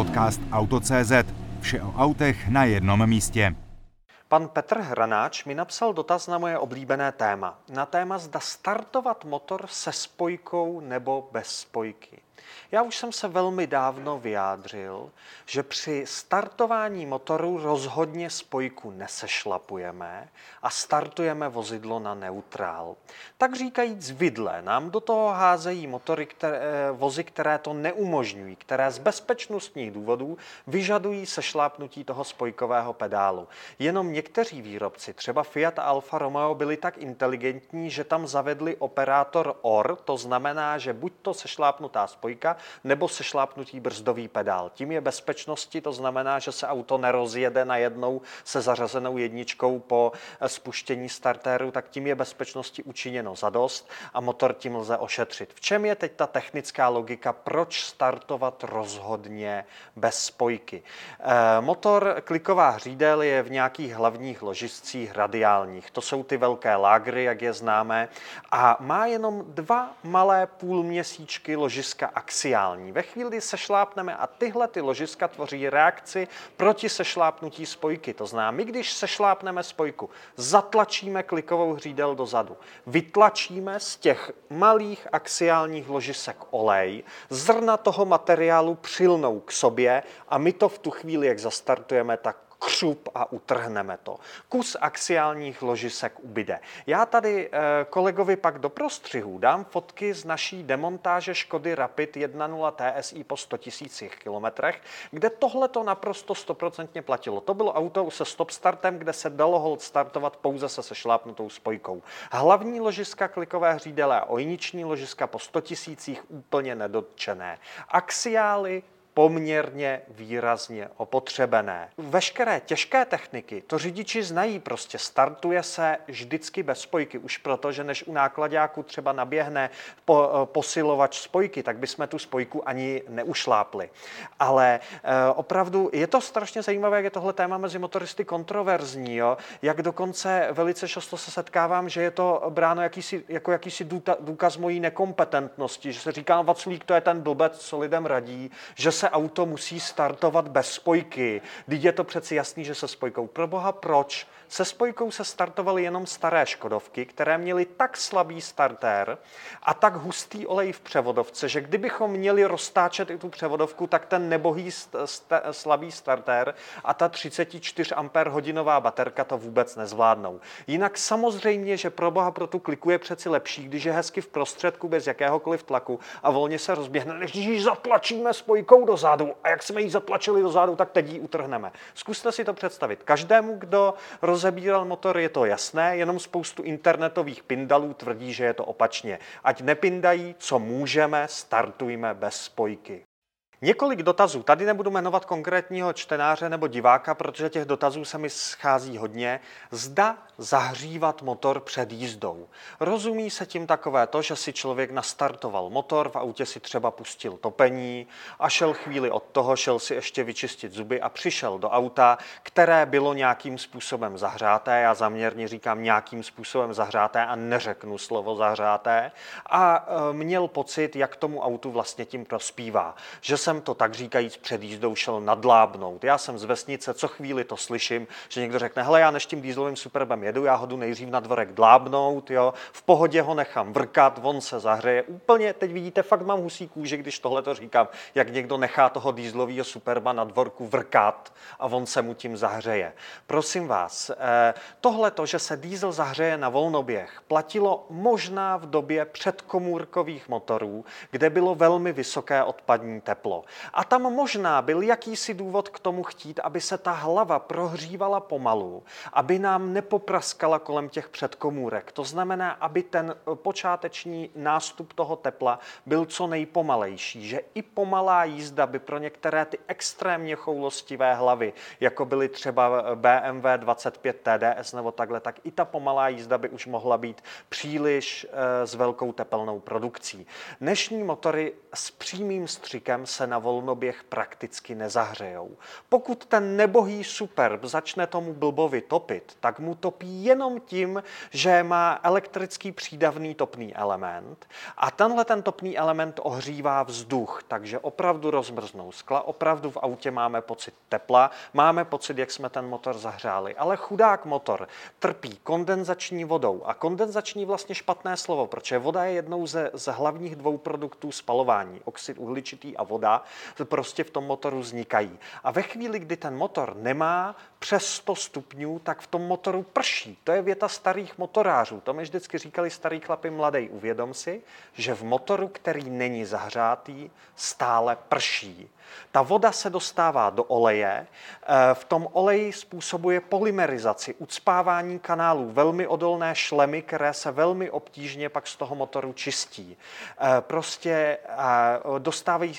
podcast Auto.cz. Vše o autech na jednom místě. Pan Petr Hranáč mi napsal dotaz na moje oblíbené téma. Na téma zda startovat motor se spojkou nebo bez spojky. Já už jsem se velmi dávno vyjádřil, že při startování motoru rozhodně spojku nesešlapujeme a startujeme vozidlo na neutrál. Tak říkajíc vidle nám do toho házejí motory, které, vozy, které to neumožňují, které z bezpečnostních důvodů vyžadují sešlápnutí toho spojkového pedálu. Jenom někteří výrobci, třeba Fiat a Alfa Romeo, byli tak inteligentní, že tam zavedli operátor OR, to znamená, že buď to sešlápnutá spojka, nebo sešlápnutí brzdový pedál. Tím je bezpečnosti, to znamená, že se auto nerozjede najednou se zařazenou jedničkou po eh, spuštění startéru, tak tím je bezpečnosti učiněno zadost a motor tím lze ošetřit. V čem je teď ta technická logika, proč startovat rozhodně bez spojky? E, motor kliková hřídel je v nějakých hlavních ložiscích radiálních. To jsou ty velké lágry, jak je známe, a má jenom dva malé půlměsíčky ložiska axiální. Ve chvíli, kdy sešlápneme a tyhle ty ložiska tvoří reakci proti sešlápnutí spojky. To znamená, my když sešlápneme spojku, zatlačíme klikovou hřídel dozadu, vytlačíme z těch malých axiálních ložisek olej, zrna toho materiálu přilnou k sobě a my to v tu chvíli, jak zastartujeme, tak křup a utrhneme to. Kus axiálních ložisek ubyde. Já tady eh, kolegovi pak do prostřihu dám fotky z naší demontáže Škody Rapid 1.0 TSI po 100 000 kilometrech, kde tohle to naprosto stoprocentně platilo. To bylo auto se stop startem, kde se dalo hold startovat pouze se sešlápnutou spojkou. Hlavní ložiska klikové hřídele a ojniční ložiska po 100 000 úplně nedotčené. Axiály poměrně výrazně opotřebené. Veškeré těžké techniky to řidiči znají, prostě startuje se vždycky bez spojky, už proto, že než u nákladáku třeba naběhne po, eh, posilovač spojky, tak bychom tu spojku ani neušlápli. Ale e, opravdu je to strašně zajímavé, jak je tohle téma mezi motoristy kontroverzní, jo? jak dokonce velice často se setkávám, že je to bráno jakýsi, jako jakýsi důkaz mojí nekompetentnosti, že se říká, Vaclík, to je ten blbec, co lidem radí, že se auto musí startovat bez spojky. Teď je to přeci jasný, že se spojkou. Pro boha proč? Se spojkou se startovaly jenom staré Škodovky, které měly tak slabý startér a tak hustý olej v převodovce, že kdybychom měli roztáčet i tu převodovku, tak ten nebohý st- slabý startér a ta 34 Ah hodinová baterka to vůbec nezvládnou. Jinak samozřejmě, že pro boha pro tu kliku je přeci lepší, když je hezky v prostředku bez jakéhokoliv tlaku a volně se rozběhne, než ji zatlačíme spojkou do zádu a jak jsme ji zatlačili do zádu, tak teď ji utrhneme. Zkuste si to představit. Každému, kdo rozebíral motor, je to jasné, jenom spoustu internetových pindalů tvrdí, že je to opačně. Ať nepindají, co můžeme, startujme bez spojky. Několik dotazů. Tady nebudu jmenovat konkrétního čtenáře nebo diváka, protože těch dotazů se mi schází hodně. Zda zahřívat motor před jízdou. Rozumí se tím takové to, že si člověk nastartoval motor, v autě si třeba pustil topení a šel chvíli od toho, šel si ještě vyčistit zuby a přišel do auta, které bylo nějakým způsobem zahřáté. Já zaměrně říkám nějakým způsobem zahřáté a neřeknu slovo zahřáté. A e, měl pocit, jak tomu autu vlastně tím prospívá. Že se jsem to tak říkajíc před jízdou šel nadlábnout. Já jsem z vesnice, co chvíli to slyším, že někdo řekne, hele, já než tím dýzlovým superbem jedu, já ho jdu nejdřív na dvorek dlábnout, jo, v pohodě ho nechám vrkat, on se zahřeje. Úplně, teď vidíte, fakt mám husí kůži, když tohle to říkám, jak někdo nechá toho dýzlového superba na dvorku vrkat a on se mu tím zahřeje. Prosím vás, eh, tohle to, že se dýzl zahřeje na volnoběh, platilo možná v době předkomůrkových motorů, kde bylo velmi vysoké odpadní teplo. A tam možná byl jakýsi důvod k tomu chtít, aby se ta hlava prohřívala pomalu, aby nám nepopraskala kolem těch předkomůrek. To znamená, aby ten počáteční nástup toho tepla byl co nejpomalejší, že i pomalá jízda by pro některé ty extrémně choulostivé hlavy, jako byly třeba BMW 25 TDS nebo takhle, tak i ta pomalá jízda by už mohla být příliš e, s velkou tepelnou produkcí. Dnešní motory s přímým střikem se na volnoběh prakticky nezahřejou. Pokud ten nebohý superb začne tomu blbovi topit, tak mu topí jenom tím, že má elektrický přídavný topný element a tenhle ten topný element ohřívá vzduch, takže opravdu rozmrznou skla, opravdu v autě máme pocit tepla, máme pocit, jak jsme ten motor zahřáli, ale chudák motor trpí kondenzační vodou a kondenzační vlastně špatné slovo, protože voda je jednou ze, z hlavních dvou produktů spalování, oxid uhličitý a voda, prostě v tom motoru vznikají. A ve chvíli, kdy ten motor nemá přes 100 stupňů, tak v tom motoru prší. To je věta starých motorářů. To mi vždycky říkali starý chlapy mladý. Uvědom si, že v motoru, který není zahřátý, stále prší. Ta voda se dostává do oleje, eh, v tom oleji způsobuje polymerizaci, ucpávání kanálů, velmi odolné šlemy, které se velmi obtížně pak z toho motoru čistí. Eh, prostě eh, dostávají,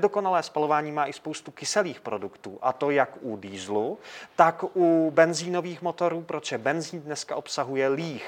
nedokonalé spalování má i spoustu kyselých produktů, a to jak u dýzlu, tak u benzínových motorů, protože benzín dneska obsahuje líh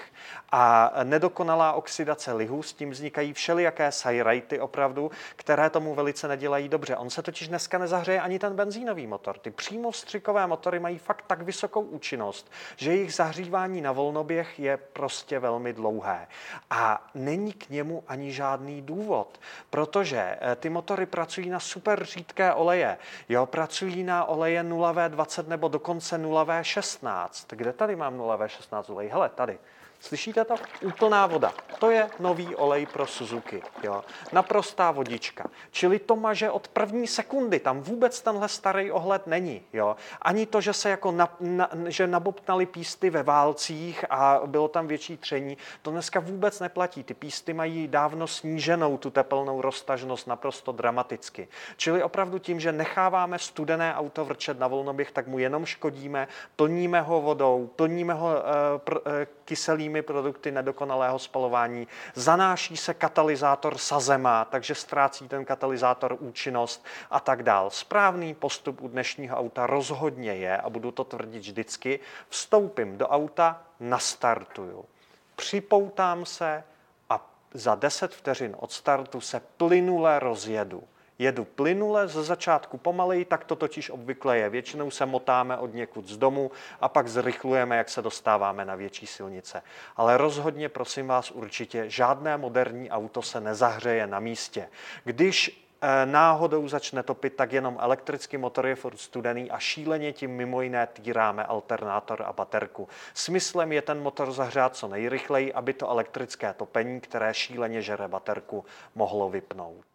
a nedokonalá oxidace lihu, s tím vznikají všelijaké sajrajty opravdu, které tomu velice nedělají dobře. On se totiž dneska nezahřeje ani ten benzínový motor. Ty přímo vstřikové motory mají fakt tak vysokou účinnost, že jejich zahřívání na volnoběh je prostě velmi dlouhé. A není k němu ani žádný důvod, protože eh, ty motory pracují na super řídké oleje. Jo, pracují na oleje 0V20 nebo dokonce 0V16. Kde tady mám 0V16 olej? Hele, tady. Slyšíte to? Úplná voda. To je nový olej pro Suzuki. Jo? Naprostá vodička. Čili to maže od první sekundy. Tam vůbec tenhle starý ohled není. Jo? Ani to, že se jako na, na, že nabobtnali písty ve válcích a bylo tam větší tření, to dneska vůbec neplatí. Ty písty mají dávno sníženou tu tepelnou roztažnost naprosto dramaticky. Čili opravdu tím, že necháváme studené auto vrčet na volnoběh, tak mu jenom škodíme, plníme ho vodou, plníme ho uh, pr, uh, kyselým jinými produkty nedokonalého spalování. Zanáší se katalyzátor sazema, takže ztrácí ten katalyzátor účinnost a tak dál. Správný postup u dnešního auta rozhodně je, a budu to tvrdit vždycky, vstoupím do auta, nastartuju. Připoutám se a za 10 vteřin od startu se plynule rozjedu jedu plynule ze začátku pomaleji, tak to totiž obvykle je. Většinou se motáme od někud z domu a pak zrychlujeme, jak se dostáváme na větší silnice. Ale rozhodně, prosím vás, určitě žádné moderní auto se nezahřeje na místě. Když eh, náhodou začne topit, tak jenom elektrický motor je furt studený a šíleně tím mimo jiné týráme alternátor a baterku. Smyslem je ten motor zahřát co nejrychleji, aby to elektrické topení, které šíleně žere baterku, mohlo vypnout.